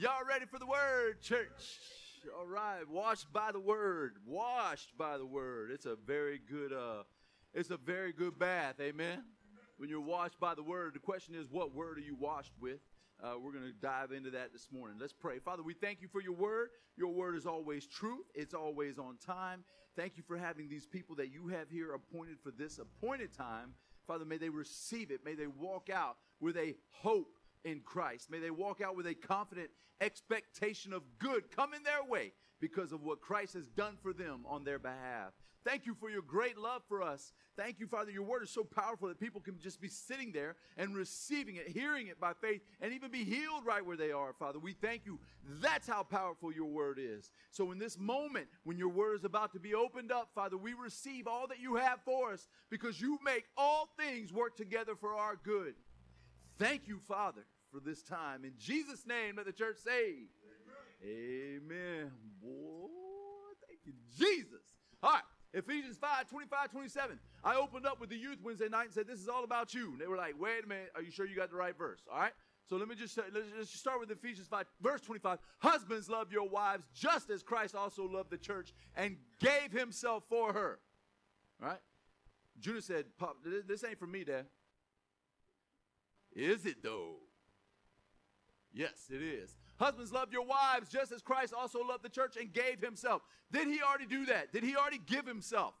Y'all ready for the word, church? All right, washed by the word, washed by the word. It's a very good uh it's a very good bath, amen. When you're washed by the word, the question is what word are you washed with? Uh, we're going to dive into that this morning. Let's pray. Father, we thank you for your word. Your word is always truth, it's always on time. Thank you for having these people that you have here appointed for this appointed time. Father, may they receive it. May they walk out with a hope in Christ. May they walk out with a confident expectation of good coming their way because of what Christ has done for them on their behalf. Thank you for your great love for us. Thank you, Father. Your word is so powerful that people can just be sitting there and receiving it, hearing it by faith, and even be healed right where they are, Father. We thank you. That's how powerful your word is. So, in this moment, when your word is about to be opened up, Father, we receive all that you have for us because you make all things work together for our good. Thank you, Father, for this time. In Jesus' name, let the church say, Amen. Amen. Boy, thank you, Jesus. All right. Ephesians 5, 25, 27. I opened up with the youth Wednesday night and said, This is all about you. And they were like, Wait a minute, are you sure you got the right verse? All right. So let me just uh, let's, let's just start with Ephesians 5, verse 25. Husbands, love your wives just as Christ also loved the church and gave himself for her. All right? Judah said, Pop, this ain't for me, Dad. Is it though? Yes, it is. Husbands, love your wives just as Christ also loved the church and gave himself. Did he already do that? Did he already give himself?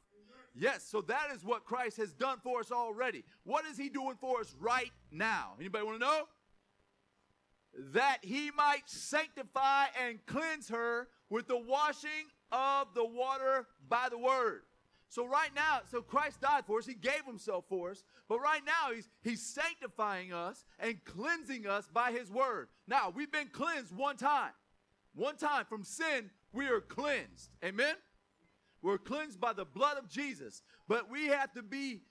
Yes, so that is what Christ has done for us already. What is he doing for us right now? Anybody want to know? That he might sanctify and cleanse her with the washing of the water by the word. So right now, so Christ died for us, he gave himself for us, but right now he's he's sanctifying us and cleansing us by his word. Now, we've been cleansed one time. One time from sin, we are cleansed. Amen. We're cleansed by the blood of Jesus, but we have to be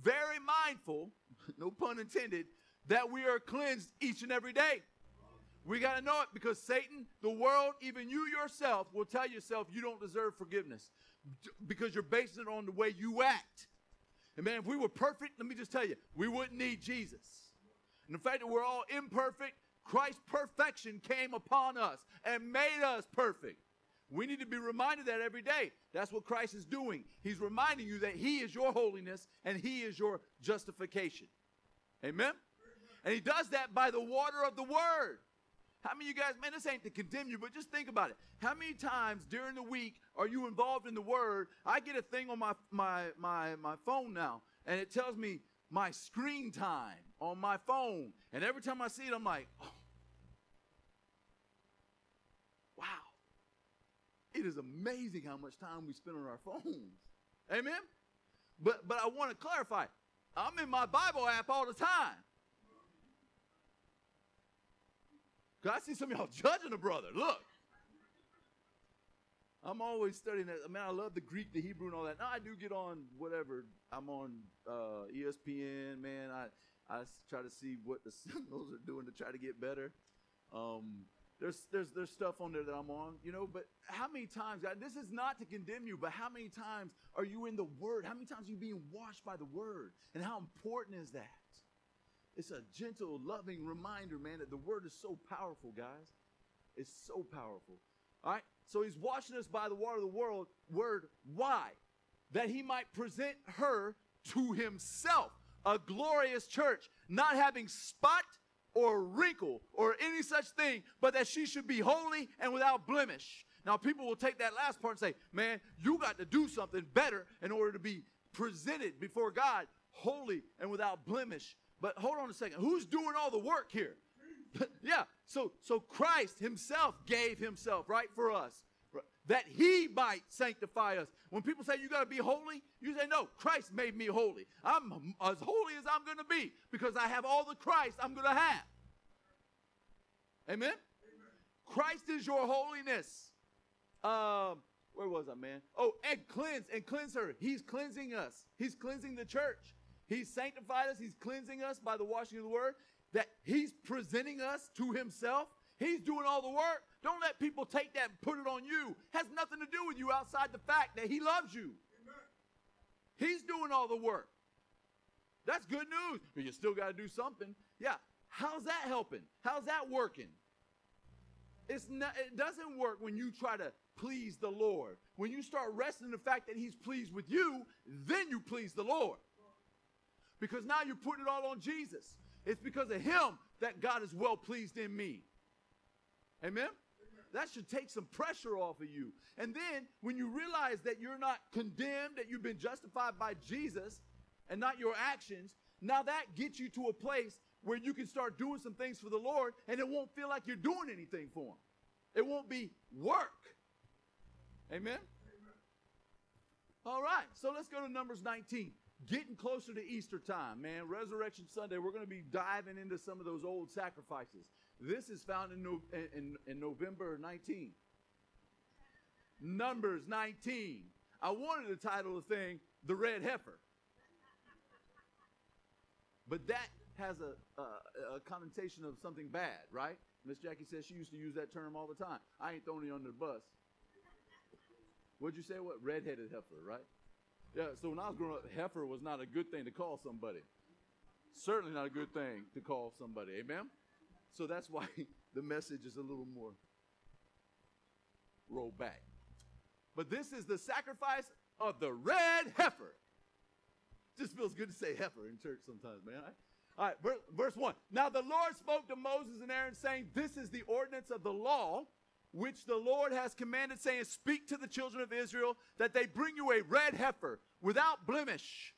very mindful, no pun intended, that we are cleansed each and every day. We got to know it because Satan, the world, even you yourself will tell yourself you don't deserve forgiveness because you're basing it on the way you act. And man, if we were perfect, let me just tell you, we wouldn't need Jesus. And the fact that we're all imperfect, Christ's perfection came upon us and made us perfect. We need to be reminded that every day. That's what Christ is doing. He's reminding you that He is your holiness and He is your justification. Amen? And He does that by the water of the Word. How many of you guys, man, this ain't to condemn you, but just think about it. How many times during the week are you involved in the Word? I get a thing on my, my, my, my phone now, and it tells me my screen time on my phone. And every time I see it, I'm like, oh, wow. It is amazing how much time we spend on our phones. Amen? But, but I want to clarify I'm in my Bible app all the time. Cause I see some of y'all judging a brother. Look. I'm always studying that. I mean, I love the Greek, the Hebrew, and all that. Now I do get on whatever. I'm on uh, ESPN, man. I I try to see what the Seminoles are doing to try to get better. Um, there's there's there's stuff on there that I'm on, you know. But how many times, God? This is not to condemn you, but how many times are you in the Word? How many times are you being washed by the Word? And how important is that? It's a gentle, loving reminder, man, that the word is so powerful, guys. It's so powerful. All right? So he's washing us by the water of the world word. Why? That he might present her to himself, a glorious church, not having spot or wrinkle or any such thing, but that she should be holy and without blemish. Now, people will take that last part and say, man, you got to do something better in order to be presented before God holy and without blemish but hold on a second. Who's doing all the work here? yeah. So so Christ himself gave himself right for us that he might sanctify us. When people say you got to be holy, you say no, Christ made me holy. I'm as holy as I'm going to be because I have all the Christ I'm going to have. Amen? Amen? Christ is your holiness. Um, where was I, man? Oh, and cleanse and cleanse her. He's cleansing us. He's cleansing the church. He's sanctified us, He's cleansing us by the washing of the word, that He's presenting us to Himself. He's doing all the work. Don't let people take that and put it on you. Has nothing to do with you outside the fact that He loves you. Amen. He's doing all the work. That's good news. But you still got to do something. Yeah. How's that helping? How's that working? It's not, it doesn't work when you try to please the Lord. When you start resting in the fact that He's pleased with you, then you please the Lord. Because now you're putting it all on Jesus. It's because of Him that God is well pleased in me. Amen? That should take some pressure off of you. And then when you realize that you're not condemned, that you've been justified by Jesus and not your actions, now that gets you to a place where you can start doing some things for the Lord and it won't feel like you're doing anything for Him. It won't be work. Amen? All right, so let's go to Numbers 19. Getting closer to Easter time, man. Resurrection Sunday, we're going to be diving into some of those old sacrifices. This is found in, no, in, in November 19. Numbers 19. I wanted to title the thing The Red Heifer. But that has a, a, a connotation of something bad, right? Miss Jackie says she used to use that term all the time. I ain't throwing you under the bus. What'd you say? What? Redheaded heifer, right? Yeah, so when I was growing up, heifer was not a good thing to call somebody. Certainly not a good thing to call somebody. Amen? So that's why the message is a little more rolled back. But this is the sacrifice of the red heifer. Just feels good to say heifer in church sometimes, man. All right, verse, verse 1. Now the Lord spoke to Moses and Aaron, saying, This is the ordinance of the law which the Lord has commanded, saying, Speak to the children of Israel that they bring you a red heifer without blemish,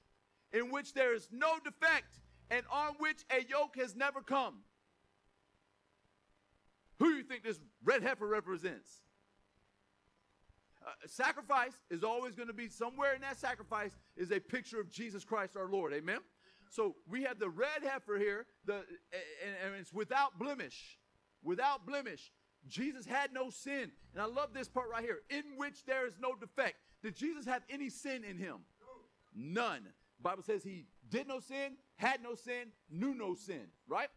in which there is no defect, and on which a yoke has never come. Who do you think this red heifer represents? Uh, sacrifice is always going to be somewhere in that sacrifice is a picture of Jesus Christ our Lord. Amen. So we have the red heifer here, the and, and it's without blemish, without blemish. Jesus had no sin, and I love this part right here. In which there is no defect. Did Jesus have any sin in him? None. Bible says he did no sin, had no sin, knew no sin. Right?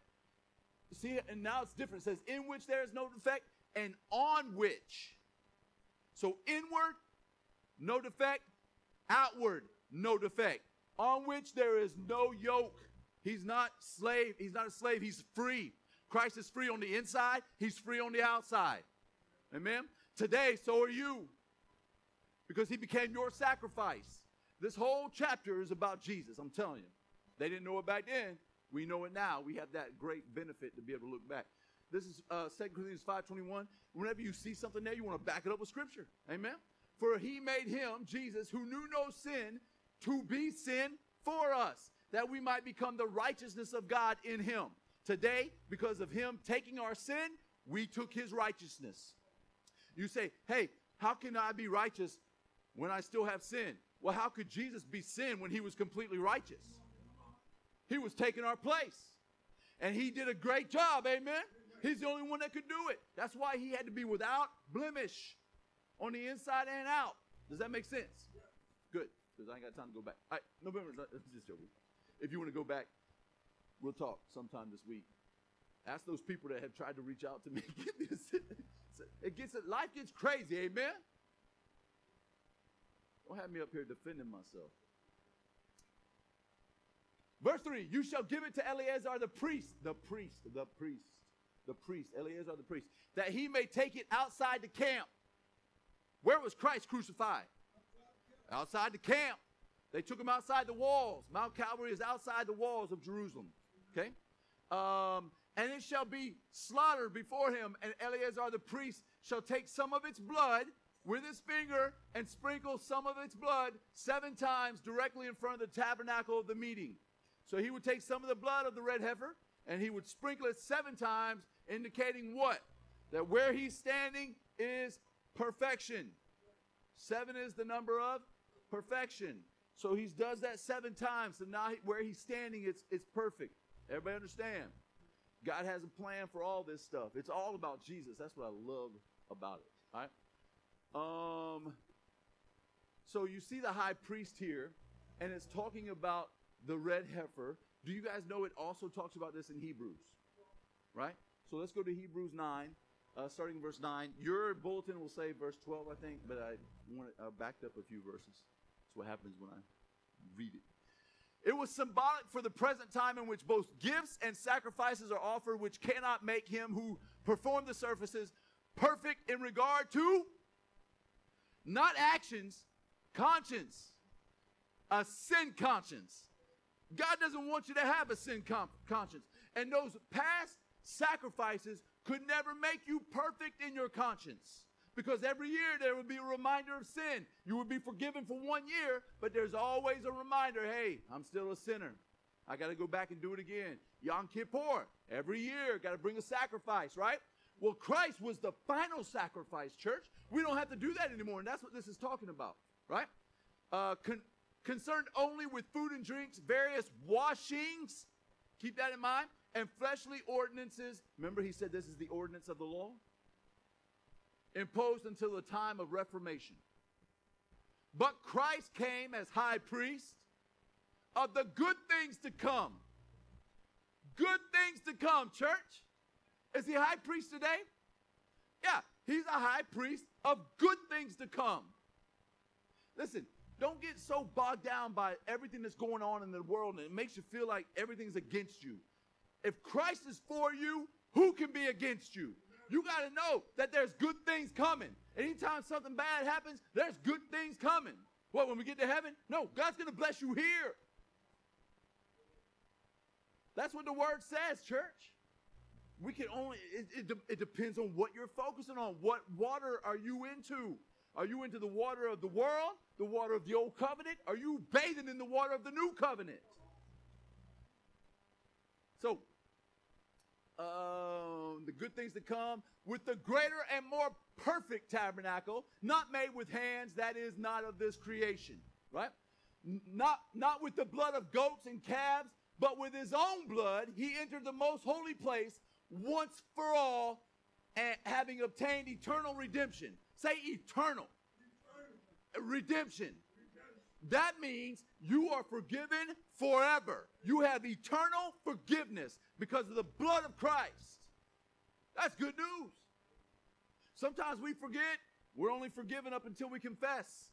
See, and now it's different. It says, in which there is no defect, and on which. So inward, no defect. Outward, no defect. On which there is no yoke. He's not slave. He's not a slave. He's free. Christ is free on the inside. He's free on the outside. Amen. Today, so are you. Because he became your sacrifice. This whole chapter is about Jesus. I'm telling you. They didn't know it back then. We know it now. We have that great benefit to be able to look back. This is uh, 2 Corinthians 5.21. Whenever you see something there, you want to back it up with Scripture. Amen? For he made him, Jesus, who knew no sin, to be sin for us, that we might become the righteousness of God in him. Today, because of him taking our sin, we took his righteousness. You say, hey, how can I be righteous when I still have sin? Well, how could Jesus be sin when he was completely righteous? He was taking our place. And he did a great job, amen? He's the only one that could do it. That's why he had to be without blemish on the inside and out. Does that make sense? Good, because I ain't got time to go back. All right, November, just joking. If you want to go back, we'll talk sometime this week. Ask those people that have tried to reach out to me. it gets it. life gets crazy, amen. Don't have me up here defending myself. Verse 3 You shall give it to Eleazar the priest, the priest, the priest, the priest, Eleazar the priest, that he may take it outside the camp. Where was Christ crucified? Outside the camp. They took him outside the walls. Mount Calvary is outside the walls of Jerusalem. Okay? Um, and it shall be slaughtered before him, and Eleazar the priest shall take some of its blood with his finger and sprinkle some of its blood seven times directly in front of the tabernacle of the meeting. So he would take some of the blood of the red heifer and he would sprinkle it seven times, indicating what? That where he's standing is perfection. Seven is the number of perfection. So he does that seven times. So now where he's standing, it's, it's perfect. Everybody understand? God has a plan for all this stuff. It's all about Jesus. That's what I love about it. All right. Um. So you see the high priest here, and it's talking about the red heifer. Do you guys know it also talks about this in Hebrews? Right? So let's go to Hebrews 9, uh, starting verse 9. Your bulletin will say verse 12, I think, but I want uh, backed up a few verses. That's what happens when I read it. It was symbolic for the present time in which both gifts and sacrifices are offered, which cannot make him who performed the services perfect in regard to not actions, conscience. A sin conscience. God doesn't want you to have a sin com- conscience. And those past sacrifices could never make you perfect in your conscience. Because every year there would be a reminder of sin. You would be forgiven for one year, but there's always a reminder hey, I'm still a sinner. I got to go back and do it again. Yom Kippur, every year, got to bring a sacrifice, right? Well, Christ was the final sacrifice, church. We don't have to do that anymore, and that's what this is talking about, right? Uh, con- concerned only with food and drinks, various washings, keep that in mind, and fleshly ordinances. Remember, he said this is the ordinance of the law? Imposed until the time of Reformation. But Christ came as high priest of the good things to come. Good things to come, church. Is he high priest today? Yeah, he's a high priest of good things to come. Listen, don't get so bogged down by everything that's going on in the world and it makes you feel like everything's against you. If Christ is for you, who can be against you? You got to know that there's good things coming. Anytime something bad happens, there's good things coming. What, when we get to heaven? No, God's going to bless you here. That's what the word says, church. We can only, it, it, it, depends on what you're focusing on. What water are you into? Are you into the water of the world, the water of the old covenant? Are you bathing in the water of the new covenant? So, um, the good things to come with the greater and more perfect tabernacle, not made with hands, that is not of this creation, right? Not, not with the blood of goats and calves, but with his own blood, he entered the most holy place once for all, and having obtained eternal redemption. Say eternal. eternal. Redemption. That means you are forgiven forever. You have eternal forgiveness because of the blood of Christ. That's good news. Sometimes we forget we're only forgiven up until we confess.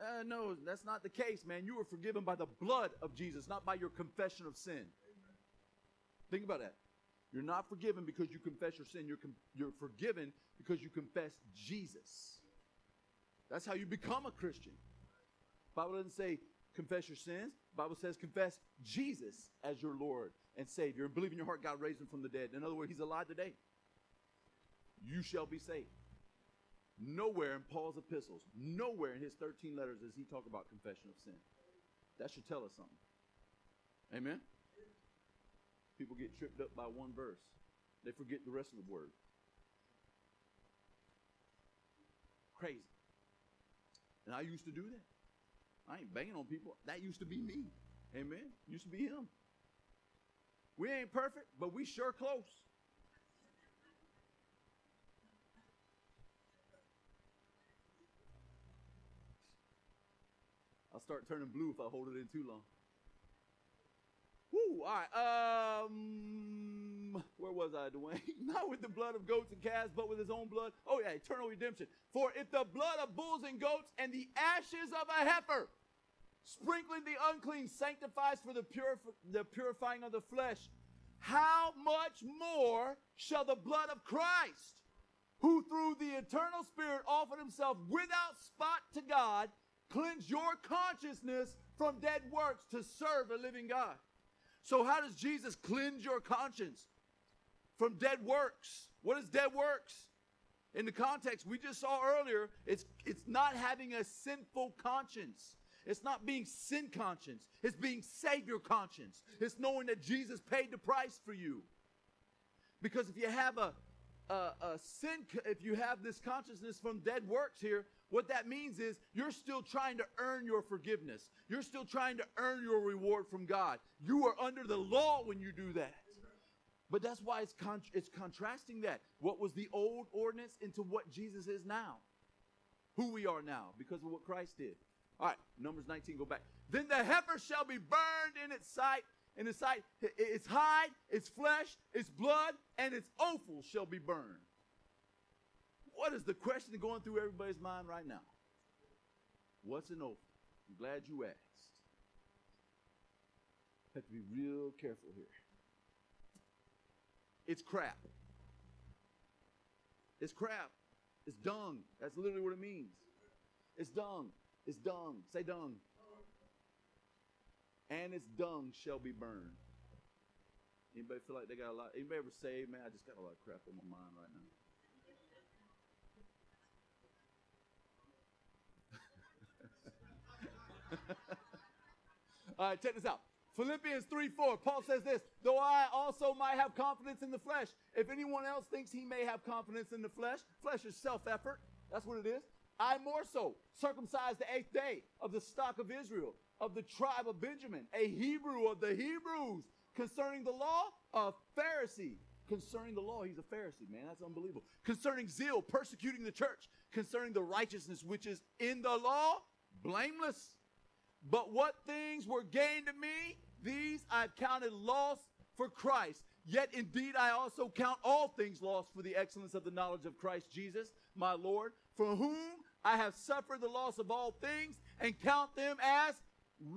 Uh, no, that's not the case, man. You were forgiven by the blood of Jesus, not by your confession of sin. Think about that. You're not forgiven because you confess your sin. You're, com- you're forgiven because you confess Jesus. That's how you become a Christian. Bible doesn't say confess your sins. Bible says confess Jesus as your Lord and Savior and believe in your heart God raised him from the dead. In other words, he's alive today. You shall be saved. Nowhere in Paul's epistles, nowhere in his 13 letters does he talk about confession of sin. That should tell us something. Amen? People get tripped up by one verse, they forget the rest of the word. Crazy. And I used to do that. I ain't banging on people. That used to be me. Amen. Used to be him. We ain't perfect, but we sure close. I'll start turning blue if I hold it in too long. Woo, all right. Um, where was I, Dwayne? Not with the blood of goats and calves, but with his own blood. Oh, yeah, eternal redemption. For if the blood of bulls and goats and the ashes of a heifer, sprinkling the unclean, sanctifies for the, purif- the purifying of the flesh, how much more shall the blood of Christ, who through the eternal Spirit offered himself without spot to God, cleanse your consciousness from dead works to serve a living God? So, how does Jesus cleanse your conscience from dead works? What is dead works? In the context we just saw earlier, it's, it's not having a sinful conscience. It's not being sin conscience. It's being Savior conscience. It's knowing that Jesus paid the price for you. Because if you have a, a, a sin, if you have this consciousness from dead works here, what that means is you're still trying to earn your forgiveness. You're still trying to earn your reward from God. You are under the law when you do that. But that's why it's, con- it's contrasting that. What was the old ordinance into what Jesus is now? Who we are now because of what Christ did. All right, Numbers 19, go back. Then the heifer shall be burned in its sight, in its sight, its hide, its flesh, its blood, and its offal shall be burned. What is the question going through everybody's mind right now? What's an offal? I'm glad you asked. Have to be real careful here. It's crap. It's crap. It's dung. That's literally what it means. It's dung. It's dung. Say dung. And its dung shall be burned. Anybody feel like they got a lot? Anybody ever say, man, I just got a lot of crap on my mind right now? All right, check this out. Philippians 3 4, Paul says this, though I also might have confidence in the flesh. If anyone else thinks he may have confidence in the flesh, flesh is self effort. That's what it is. I more so, circumcised the eighth day of the stock of Israel, of the tribe of Benjamin, a Hebrew of the Hebrews, concerning the law, a Pharisee. Concerning the law, he's a Pharisee, man. That's unbelievable. Concerning zeal, persecuting the church. Concerning the righteousness which is in the law, blameless. But what things were gained to me, these I've counted loss for Christ. Yet indeed I also count all things lost for the excellence of the knowledge of Christ Jesus, my Lord, for whom I have suffered the loss of all things and count them as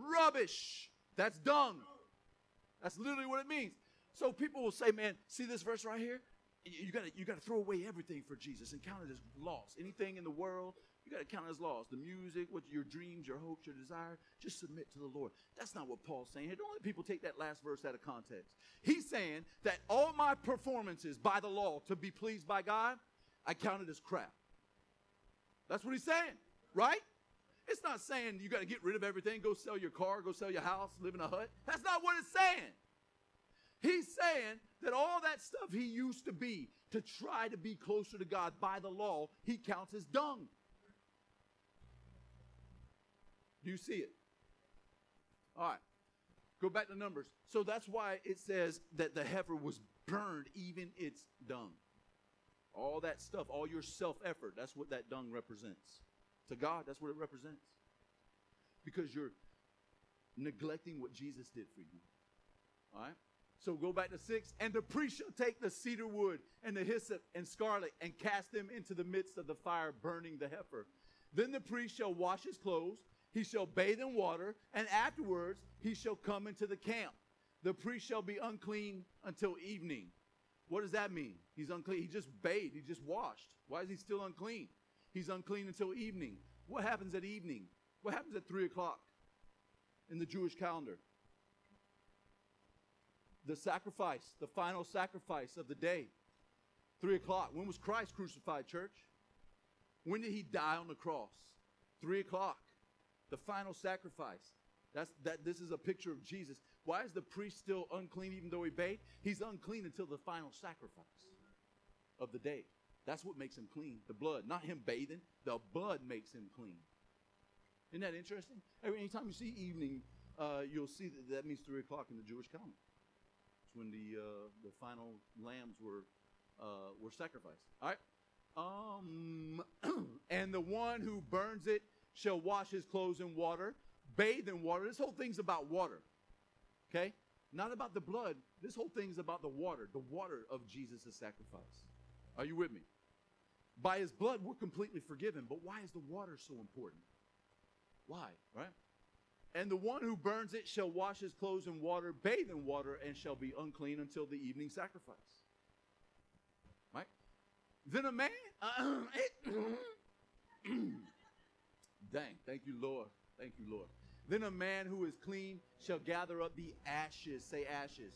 rubbish. That's dung. That's literally what it means. So people will say, man, see this verse right here? You gotta you gotta throw away everything for Jesus and count it as loss. Anything in the world, you gotta count it as loss. The music, what your dreams, your hopes, your desire, just submit to the Lord. That's not what Paul's saying here. Don't let people take that last verse out of context. He's saying that all my performances by the law to be pleased by God, I count it as crap. That's what he's saying, right? It's not saying you got to get rid of everything, go sell your car, go sell your house, live in a hut. That's not what it's saying. He's saying that all that stuff he used to be to try to be closer to God by the law, he counts as dung. Do you see it? All right. Go back to Numbers. So that's why it says that the heifer was burned, even its dung. All that stuff, all your self effort, that's what that dung represents. To God, that's what it represents. Because you're neglecting what Jesus did for you. All right? So go back to six. And the priest shall take the cedar wood and the hyssop and scarlet and cast them into the midst of the fire, burning the heifer. Then the priest shall wash his clothes, he shall bathe in water, and afterwards he shall come into the camp. The priest shall be unclean until evening. What does that mean? He's unclean. He just bathed, he just washed. Why is he still unclean? He's unclean until evening. What happens at evening? What happens at 3 o'clock in the Jewish calendar? The sacrifice, the final sacrifice of the day. 3 o'clock. When was Christ crucified, church? When did he die on the cross? 3 o'clock. The final sacrifice. That's that this is a picture of Jesus. Why is the priest still unclean even though he bathed? He's unclean until the final sacrifice of the day. That's what makes him clean. The blood, not him bathing. The blood makes him clean. Isn't that interesting? Every anytime you see evening, uh, you'll see that that means three o'clock in the Jewish calendar. It's when the uh, the final lambs were uh, were sacrificed. All right. Um, and the one who burns it shall wash his clothes in water, bathe in water. This whole thing's about water. Okay? Not about the blood. This whole thing is about the water, the water of Jesus' sacrifice. Are you with me? By his blood, we're completely forgiven. But why is the water so important? Why, right? And the one who burns it shall wash his clothes in water, bathe in water, and shall be unclean until the evening sacrifice. Right? Then a man. Uh, dang, thank you, Lord. Thank you, Lord. Then a man who is clean shall gather up the ashes. Say ashes.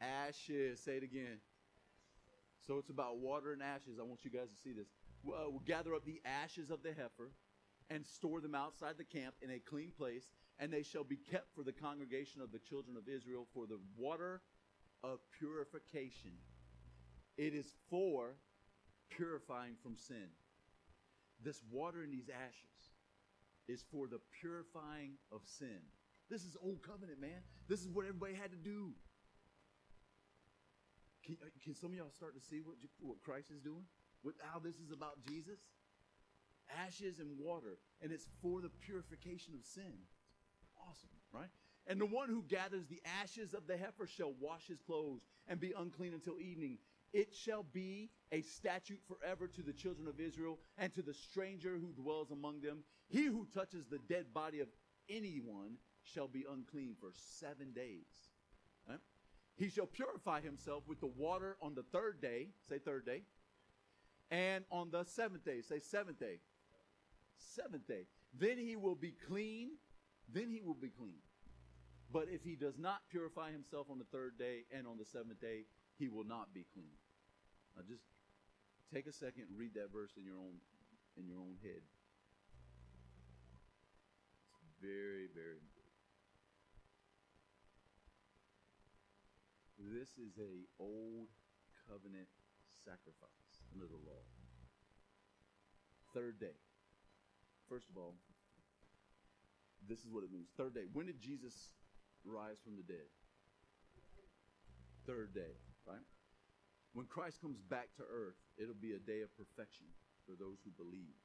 Ashes. Say it again. So it's about water and ashes. I want you guys to see this. Uh, we'll gather up the ashes of the heifer and store them outside the camp in a clean place, and they shall be kept for the congregation of the children of Israel for the water of purification. It is for purifying from sin. This water and these ashes is for the purifying of sin. This is old covenant, man. This is what everybody had to do. Can, uh, can some of y'all start to see what, what Christ is doing? What, how this is about Jesus? Ashes and water, and it's for the purification of sin. Awesome, right? And the one who gathers the ashes of the heifer shall wash his clothes and be unclean until evening. It shall be a statute forever to the children of Israel and to the stranger who dwells among them. He who touches the dead body of anyone shall be unclean for seven days. Right? He shall purify himself with the water on the third day. Say third day. And on the seventh day, say seventh day. Seventh day. Then he will be clean. Then he will be clean. But if he does not purify himself on the third day and on the seventh day, he will not be clean. Now just take a second and read that verse in your own in your own head. Very, very important. This is a old covenant sacrifice under the law. Third day. First of all, this is what it means. Third day. When did Jesus rise from the dead? Third day, right? When Christ comes back to earth, it'll be a day of perfection for those who believe.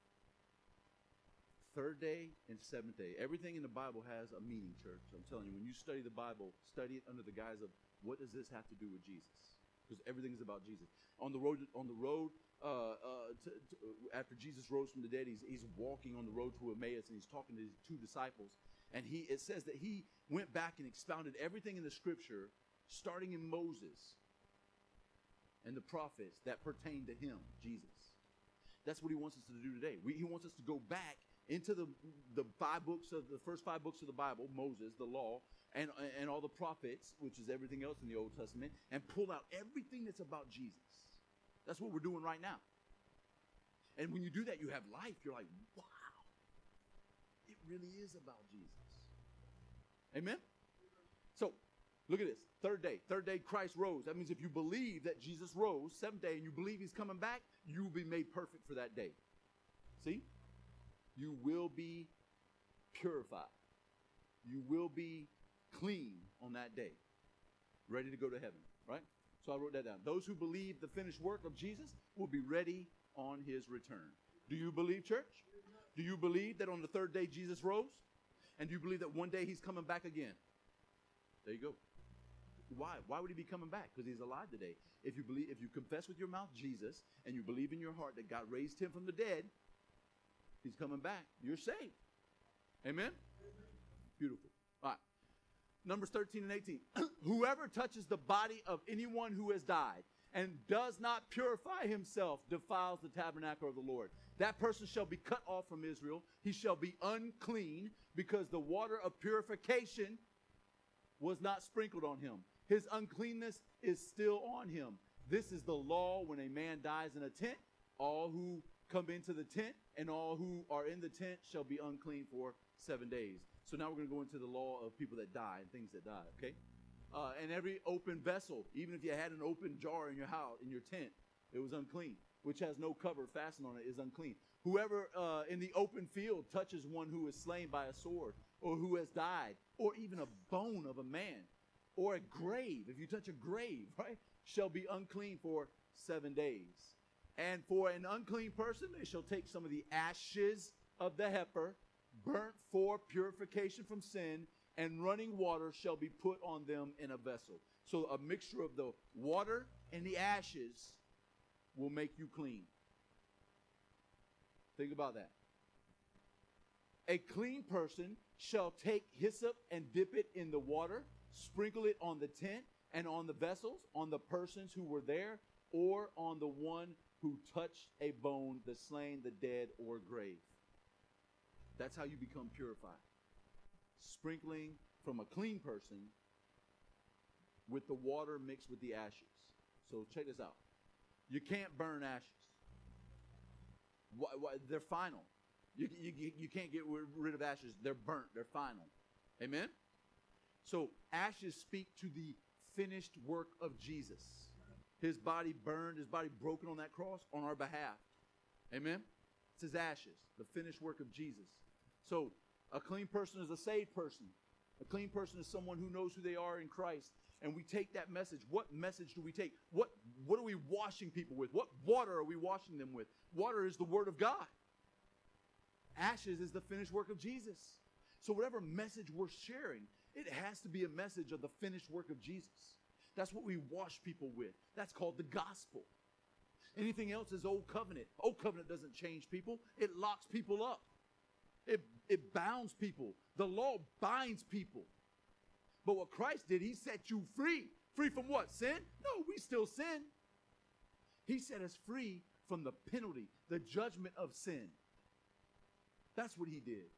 Third day and seventh day. Everything in the Bible has a meaning, church. I'm telling you, when you study the Bible, study it under the guise of what does this have to do with Jesus? Because everything is about Jesus. On the road, on the road, uh, uh, to, to, after Jesus rose from the dead, he's, he's walking on the road to Emmaus and he's talking to his two disciples. And he it says that he went back and expounded everything in the Scripture, starting in Moses and the prophets that pertain to him, Jesus. That's what he wants us to do today. We, he wants us to go back into the the five books of the first five books of the Bible, Moses, the law, and and all the prophets, which is everything else in the Old Testament, and pull out everything that's about Jesus. That's what we're doing right now. And when you do that, you have life. You're like, wow, it really is about Jesus. Amen. So Look at this. Third day. Third day, Christ rose. That means if you believe that Jesus rose, seventh day, and you believe he's coming back, you will be made perfect for that day. See? You will be purified. You will be clean on that day, ready to go to heaven, right? So I wrote that down. Those who believe the finished work of Jesus will be ready on his return. Do you believe, church? Do you believe that on the third day Jesus rose? And do you believe that one day he's coming back again? There you go. Why? Why would he be coming back? Because he's alive today. If you believe, if you confess with your mouth Jesus and you believe in your heart that God raised him from the dead, he's coming back. You're saved. Amen. Beautiful. All right. Numbers 13 and 18. Whoever touches the body of anyone who has died and does not purify himself defiles the tabernacle of the Lord. That person shall be cut off from Israel. He shall be unclean because the water of purification was not sprinkled on him. His uncleanness is still on him. This is the law when a man dies in a tent. All who come into the tent and all who are in the tent shall be unclean for seven days. So now we're going to go into the law of people that die and things that die, okay? Uh, and every open vessel, even if you had an open jar in your house, in your tent, it was unclean, which has no cover fastened on it is unclean. Whoever uh, in the open field touches one who is slain by a sword, or who has died, or even a bone of a man, or a grave, if you touch a grave, right, shall be unclean for seven days. And for an unclean person, they shall take some of the ashes of the heifer, burnt for purification from sin, and running water shall be put on them in a vessel. So a mixture of the water and the ashes will make you clean. Think about that. A clean person shall take hyssop and dip it in the water, sprinkle it on the tent and on the vessels, on the persons who were there, or on the one who touched a bone, the slain, the dead, or grave. That's how you become purified. Sprinkling from a clean person with the water mixed with the ashes. So check this out. You can't burn ashes. Why, why, they're final. You, you, you can't get rid of ashes. They're burnt. They're final. Amen? So ashes speak to the finished work of Jesus. His body burned, his body broken on that cross on our behalf. Amen? It's his ashes, the finished work of Jesus. So a clean person is a saved person. A clean person is someone who knows who they are in Christ. And we take that message. What message do we take? What, what are we washing people with? What water are we washing them with? Water is the Word of God. Ashes is the finished work of Jesus. So, whatever message we're sharing, it has to be a message of the finished work of Jesus. That's what we wash people with. That's called the gospel. Anything else is old covenant. Old covenant doesn't change people, it locks people up, it, it bounds people. The law binds people. But what Christ did, he set you free. Free from what? Sin? No, we still sin. He set us free from the penalty, the judgment of sin. That's what he did.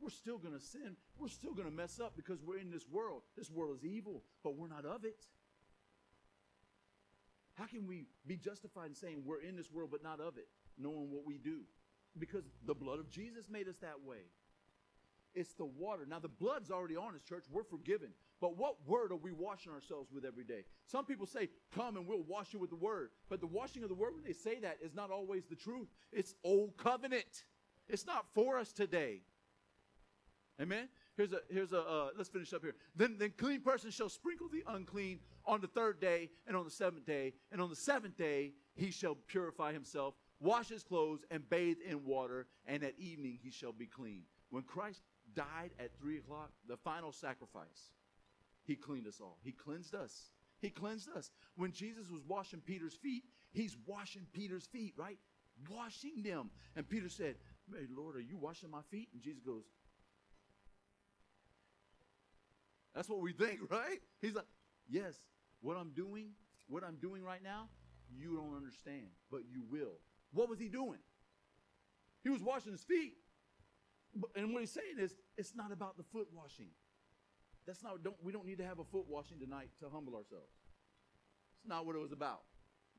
We're still going to sin. We're still going to mess up because we're in this world. This world is evil, but we're not of it. How can we be justified in saying we're in this world but not of it, knowing what we do? Because the blood of Jesus made us that way. It's the water. Now, the blood's already on us, church. We're forgiven. But what word are we washing ourselves with every day? Some people say, Come and we'll wash you with the word. But the washing of the word, when they say that, is not always the truth. It's old covenant, it's not for us today. Amen. Here's a here's a uh, let's finish up here. Then then clean person shall sprinkle the unclean on the third day and on the seventh day and on the seventh day he shall purify himself, wash his clothes and bathe in water, and at evening he shall be clean. When Christ died at three o'clock, the final sacrifice, he cleaned us all. He cleansed us. He cleansed us. When Jesus was washing Peter's feet, he's washing Peter's feet, right? Washing them. And Peter said, Hey, Lord, are you washing my feet? And Jesus goes, That's what we think, right? He's like, Yes, what I'm doing, what I'm doing right now, you don't understand, but you will. What was he doing? He was washing his feet. And what he's saying is, it's not about the foot washing. That's not, don't, we don't need to have a foot washing tonight to humble ourselves. It's not what it was about.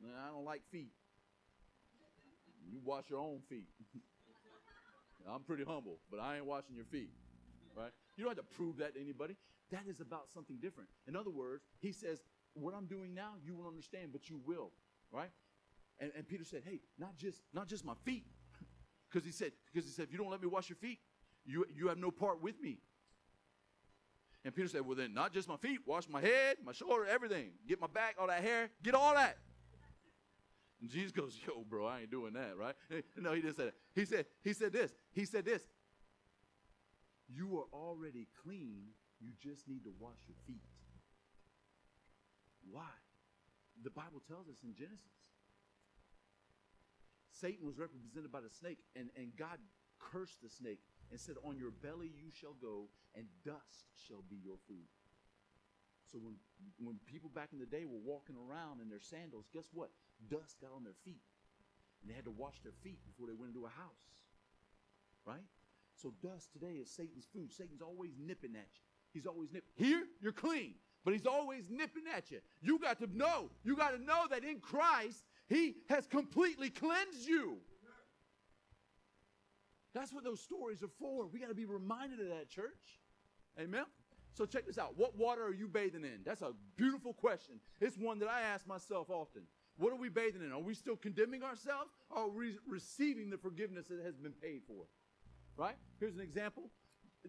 I don't like feet. You wash your own feet. I'm pretty humble, but I ain't washing your feet. Right? You don't have to prove that to anybody. That is about something different. In other words, he says, What I'm doing now, you won't understand, but you will. Right? And, and Peter said, Hey, not just not just my feet. Because he said, because he said, if you don't let me wash your feet, you you have no part with me. And Peter said, Well then, not just my feet, wash my head, my shoulder, everything. Get my back, all that hair, get all that. And Jesus goes, Yo, bro, I ain't doing that, right? No, he didn't say that. He said, he said this. He said this. You are already clean you just need to wash your feet. Why? The Bible tells us in Genesis. Satan was represented by the snake, and, and God cursed the snake and said, On your belly you shall go, and dust shall be your food. So when, when people back in the day were walking around in their sandals, guess what? Dust got on their feet. And they had to wash their feet before they went into a house. Right? So dust today is Satan's food. Satan's always nipping at you. He's always nipping. Here, you're clean, but he's always nipping at you. You got to know. You got to know that in Christ, he has completely cleansed you. That's what those stories are for. We got to be reminded of that, church. Amen. So check this out. What water are you bathing in? That's a beautiful question. It's one that I ask myself often. What are we bathing in? Are we still condemning ourselves or are we receiving the forgiveness that has been paid for? Right? Here's an example.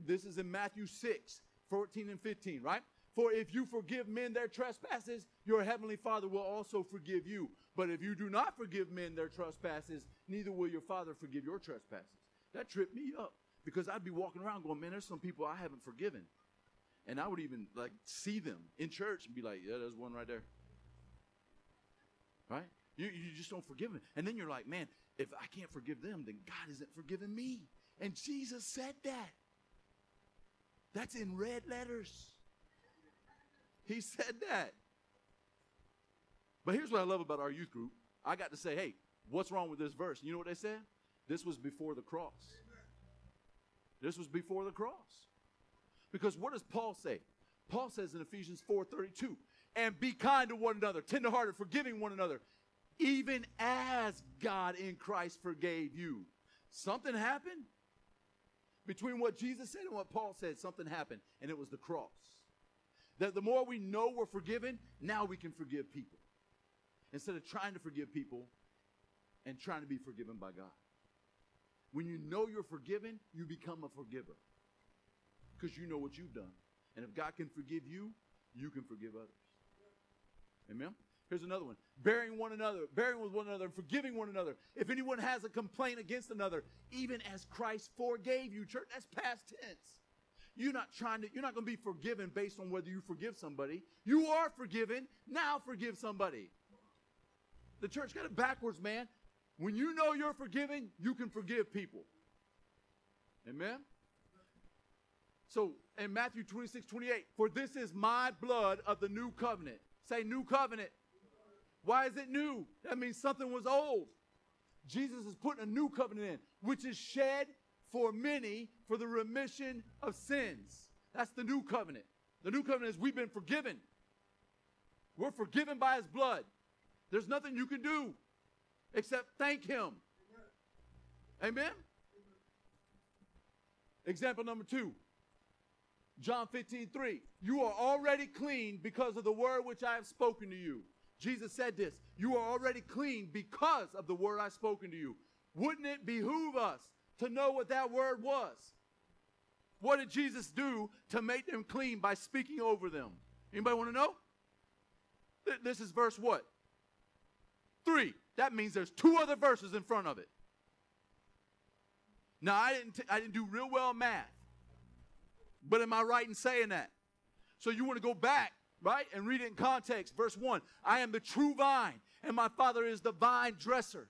This is in Matthew 6. 14 and 15, right? For if you forgive men their trespasses, your heavenly Father will also forgive you. But if you do not forgive men their trespasses, neither will your Father forgive your trespasses. That tripped me up because I'd be walking around going, man, there's some people I haven't forgiven. And I would even like see them in church and be like, yeah, there's one right there. Right? You, you just don't forgive them. And then you're like, man, if I can't forgive them, then God isn't forgiving me. And Jesus said that. That's in red letters. He said that. But here's what I love about our youth group. I got to say, hey, what's wrong with this verse? You know what they said? This was before the cross. This was before the cross. Because what does Paul say? Paul says in Ephesians 4:32, and be kind to one another, tenderhearted, forgiving one another, even as God in Christ forgave you. Something happened between what Jesus said and what Paul said, something happened, and it was the cross. That the more we know we're forgiven, now we can forgive people. Instead of trying to forgive people and trying to be forgiven by God. When you know you're forgiven, you become a forgiver because you know what you've done. And if God can forgive you, you can forgive others. Amen? Here's another one. Bearing one another, bearing with one another, and forgiving one another. If anyone has a complaint against another, even as Christ forgave you, church, that's past tense. You're not trying to, you're not going to be forgiven based on whether you forgive somebody. You are forgiven. Now forgive somebody. The church got it backwards, man. When you know you're forgiven, you can forgive people. Amen? So in Matthew 26, 28, for this is my blood of the new covenant. Say new covenant Why is it new? That means something was old. Jesus is putting a new covenant in, which is shed for many for the remission of sins. That's the new covenant. The new covenant is we've been forgiven. We're forgiven by his blood. There's nothing you can do except thank him. Amen? Example number two. John 15, 3. You are already clean because of the word which I have spoken to you. Jesus said this. You are already clean because of the word I've spoken to you. Wouldn't it behoove us to know what that word was? What did Jesus do to make them clean by speaking over them? Anybody want to know? This is verse what? Three. That means there's two other verses in front of it. Now I didn't t- I didn't do real well math. But am I right in saying that? So you want to go back, right, and read it in context. Verse 1 I am the true vine, and my Father is the vine dresser.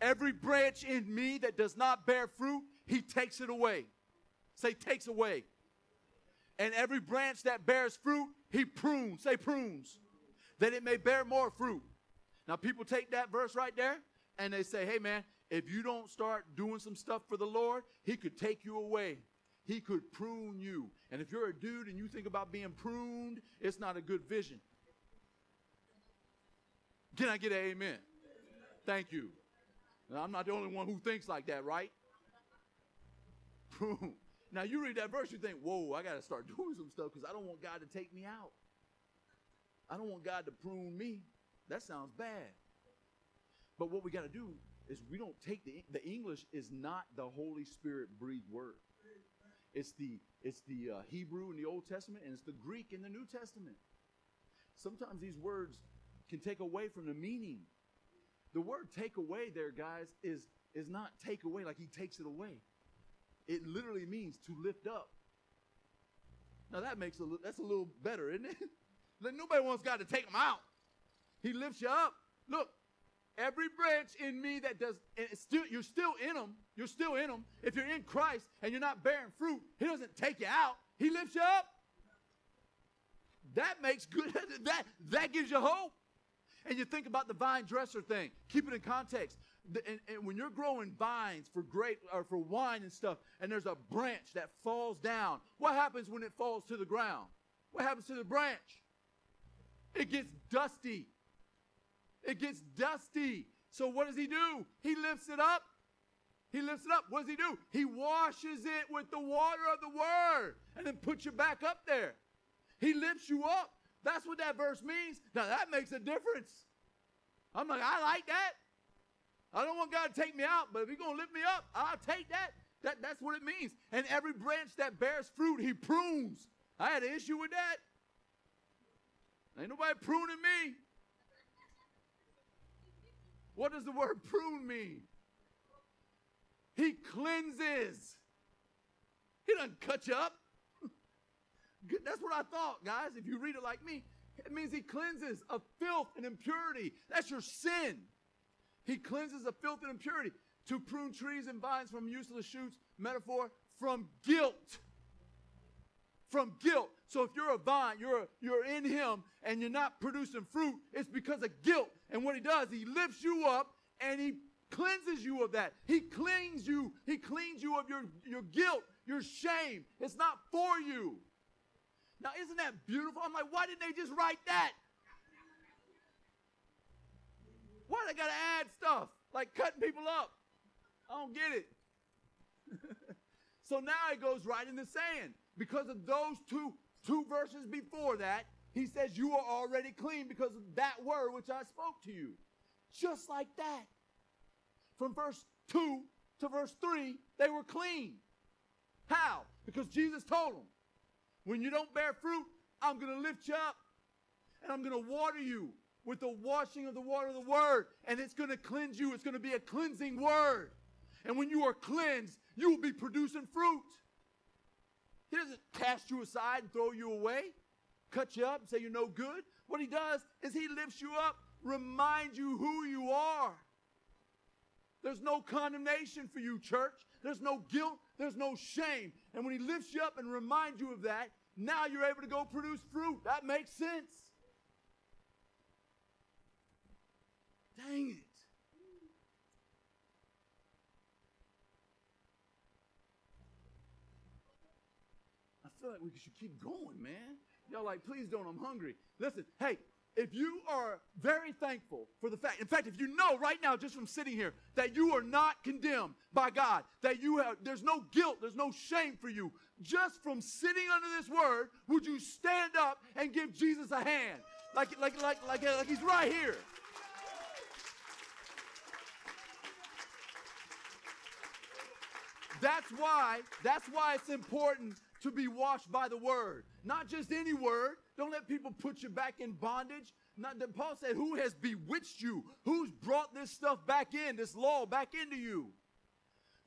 Every branch in me that does not bear fruit, he takes it away. Say, takes away. And every branch that bears fruit, he prunes. Say, prunes. That it may bear more fruit. Now, people take that verse right there and they say, hey, man, if you don't start doing some stuff for the Lord, he could take you away. He could prune you. And if you're a dude and you think about being pruned, it's not a good vision. Can I get an amen? Thank you. Now, I'm not the only one who thinks like that, right? Prune. Now you read that verse, you think, whoa, I got to start doing some stuff because I don't want God to take me out. I don't want God to prune me. That sounds bad. But what we got to do is we don't take the the English is not the Holy Spirit breathed word. It's the it's the uh, Hebrew in the Old Testament and it's the Greek in the New Testament. Sometimes these words can take away from the meaning. The word take away there, guys, is is not take away like he takes it away. It literally means to lift up. Now that makes a little, that's a little better, isn't it? Nobody wants God to take them out. He lifts you up. Look, every branch in me that does, still, you're still in them. You're still in them. If you're in Christ and you're not bearing fruit, He doesn't take you out. He lifts you up. That makes good. That that gives you hope. And you think about the vine dresser thing. Keep it in context. The, and, and, when you're growing vines for grape or for wine and stuff, and there's a branch that falls down, what happens when it falls to the ground? What happens to the branch? It gets dusty. It gets dusty. So what does he do? He lifts it up. He lifts it up. What does he do? He washes it with the water of the word and then puts you back up there. He lifts you up. That's what that verse means. Now that makes a difference. I'm like, I like that. I don't want God to take me out, but if He's going to lift me up, I'll take that. that. That's what it means. And every branch that bears fruit, He prunes. I had an issue with that. Ain't nobody pruning me. What does the word prune mean? He cleanses. He doesn't cut you up. That's what I thought, guys. If you read it like me, it means he cleanses of filth and impurity. That's your sin. He cleanses of filth and impurity to prune trees and vines from useless shoots, metaphor, from guilt. From guilt. So if you're a vine, you're, you're in him and you're not producing fruit, it's because of guilt. And what he does, he lifts you up and he cleanses you of that. He cleans you. He cleans you of your, your guilt, your shame. It's not for you. Now, isn't that beautiful? I'm like, why didn't they just write that? Why they gotta add stuff like cutting people up? I don't get it. so now it goes right in the sand because of those two two verses before that. He says, You are already clean because of that word which I spoke to you. Just like that. From verse 2 to verse 3, they were clean. How? Because Jesus told them, When you don't bear fruit, I'm going to lift you up and I'm going to water you with the washing of the water of the word, and it's going to cleanse you. It's going to be a cleansing word. And when you are cleansed, you will be producing fruit. He doesn't cast you aside and throw you away, cut you up, and say you're no good. What he does is he lifts you up, reminds you who you are. There's no condemnation for you, church. There's no guilt. There's no shame. And when he lifts you up and reminds you of that, now you're able to go produce fruit. That makes sense. Feel like we should keep going, man. Y'all like, please don't, I'm hungry. Listen, hey, if you are very thankful for the fact, in fact, if you know right now, just from sitting here, that you are not condemned by God, that you have, there's no guilt, there's no shame for you, just from sitting under this word, would you stand up and give Jesus a hand? Like, like, like, like, like he's right here. That's why, that's why it's important to be washed by the word. Not just any word. Don't let people put you back in bondage. Not that Paul said, Who has bewitched you? Who's brought this stuff back in, this law back into you?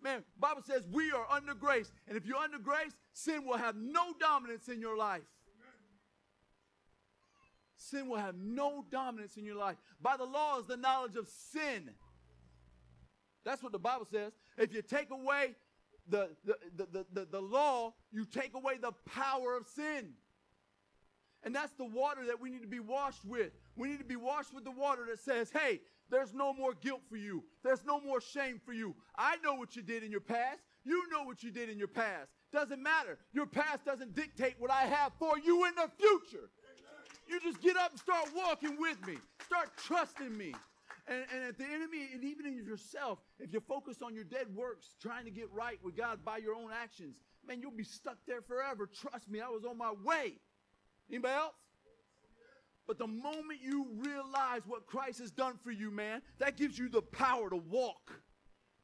Man, Bible says we are under grace. And if you're under grace, sin will have no dominance in your life. Sin will have no dominance in your life. By the law is the knowledge of sin. That's what the Bible says. If you take away the, the, the, the, the, law, you take away the power of sin. And that's the water that we need to be washed with. We need to be washed with the water that says, hey, there's no more guilt for you. There's no more shame for you. I know what you did in your past. You know what you did in your past. Doesn't matter. Your past doesn't dictate what I have for you in the future. You just get up and start walking with me. Start trusting me. And, and if the enemy, and even in yourself, if you focus on your dead works, trying to get right with God by your own actions, man, you'll be stuck there forever. Trust me, I was on my way. Anybody else? But the moment you realize what Christ has done for you, man, that gives you the power to walk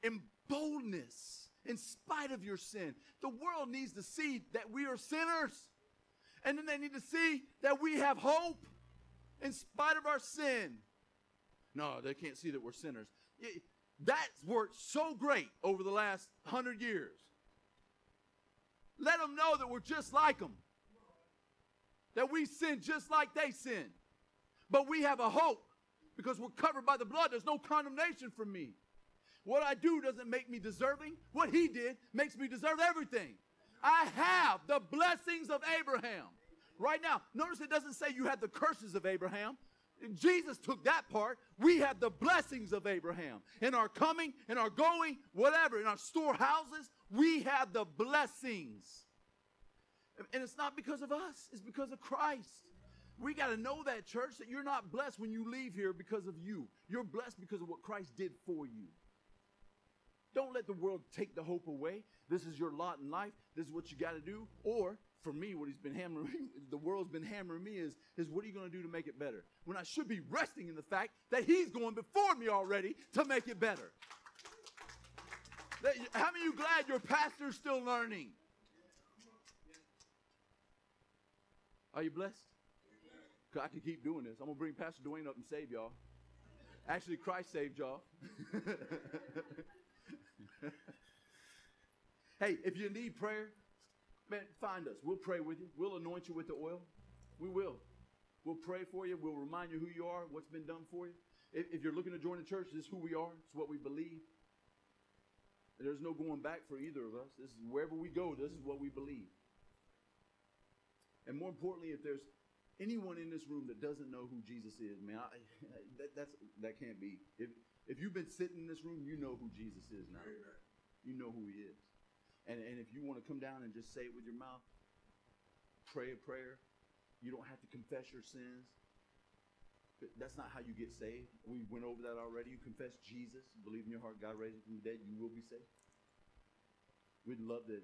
in boldness in spite of your sin. The world needs to see that we are sinners. And then they need to see that we have hope in spite of our sin. No, they can't see that we're sinners. That's worked so great over the last hundred years. Let them know that we're just like them. That we sin just like they sin. But we have a hope because we're covered by the blood. There's no condemnation for me. What I do doesn't make me deserving. What he did makes me deserve everything. I have the blessings of Abraham. Right now, notice it doesn't say you have the curses of Abraham. Jesus took that part. We have the blessings of Abraham. In our coming, in our going, whatever, in our storehouses, we have the blessings. And it's not because of us, it's because of Christ. We got to know that, church, that you're not blessed when you leave here because of you. You're blessed because of what Christ did for you. Don't let the world take the hope away. This is your lot in life. This is what you got to do. Or for me, what he's been hammering, the world's been hammering me is, is what are you going to do to make it better? When I should be resting in the fact that he's going before me already to make it better. How many of you glad your pastor's still learning? Are you blessed? Cause I can keep doing this. I'm going to bring Pastor Dwayne up and save y'all. Actually, Christ saved y'all. hey, if you need prayer, Man, find us. We'll pray with you. We'll anoint you with the oil. We will. We'll pray for you. We'll remind you who you are, what's been done for you. If, if you're looking to join the church, this is who we are. It's what we believe. There's no going back for either of us. This is wherever we go, this is what we believe. And more importantly, if there's anyone in this room that doesn't know who Jesus is, man, I, that, that's, that can't be. If, if you've been sitting in this room, you know who Jesus is now. You know who he is. And, and if you want to come down and just say it with your mouth, pray a prayer. You don't have to confess your sins. That's not how you get saved. We went over that already. You confess Jesus, believe in your heart God raised him from the dead, you will be saved. We'd love that.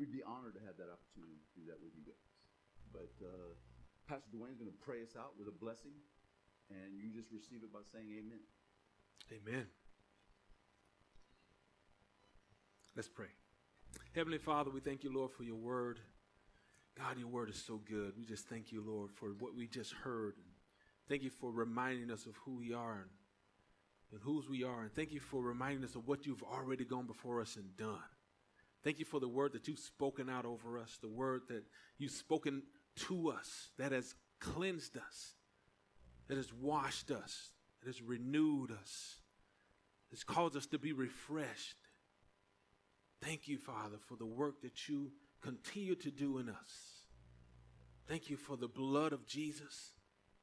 We'd be honored to have that opportunity to do that with you guys. But uh, Pastor Dwayne's going to pray us out with a blessing, and you just receive it by saying amen. Amen. Let's pray. Heavenly Father, we thank you, Lord, for your word. God, your word is so good. We just thank you, Lord, for what we just heard. Thank you for reminding us of who we are and, and whose we are. And thank you for reminding us of what you've already gone before us and done. Thank you for the word that you've spoken out over us, the word that you've spoken to us, that has cleansed us, that has washed us, that has renewed us, has caused us to be refreshed. Thank you, Father, for the work that you continue to do in us. Thank you for the blood of Jesus,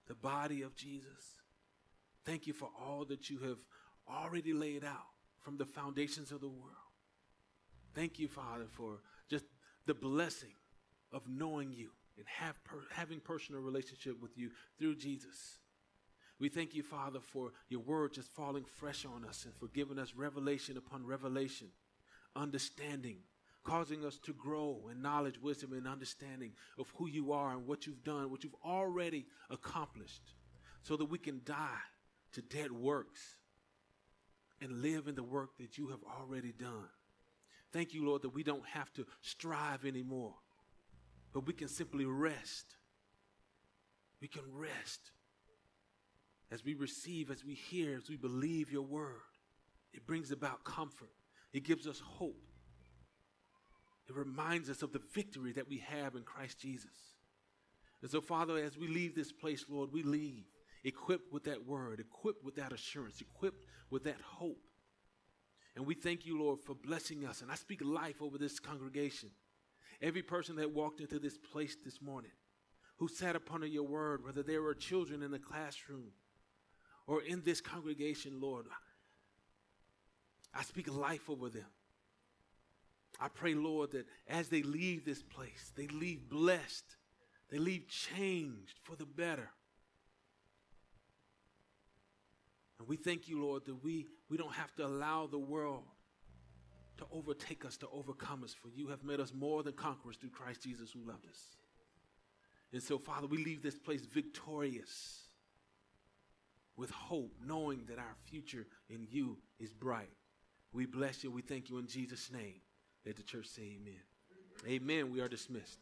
the body of Jesus. Thank you for all that you have already laid out from the foundations of the world. Thank you, Father, for just the blessing of knowing you and have per- having personal relationship with you through Jesus. We thank you, Father, for your word just falling fresh on us and for giving us revelation upon revelation, understanding, causing us to grow in knowledge, wisdom, and understanding of who you are and what you've done, what you've already accomplished, so that we can die to dead works and live in the work that you have already done. Thank you, Lord, that we don't have to strive anymore, but we can simply rest. We can rest as we receive, as we hear, as we believe your word. It brings about comfort, it gives us hope. It reminds us of the victory that we have in Christ Jesus. And so, Father, as we leave this place, Lord, we leave equipped with that word, equipped with that assurance, equipped with that hope. And we thank you, Lord, for blessing us. And I speak life over this congregation. Every person that walked into this place this morning, who sat upon your word, whether they were children in the classroom or in this congregation, Lord, I speak life over them. I pray, Lord, that as they leave this place, they leave blessed, they leave changed for the better. And we thank you, Lord, that we, we don't have to allow the world to overtake us, to overcome us, for you have made us more than conquerors through Christ Jesus who loved us. And so, Father, we leave this place victorious with hope, knowing that our future in you is bright. We bless you. We thank you in Jesus' name. Let the church say amen. Amen. We are dismissed.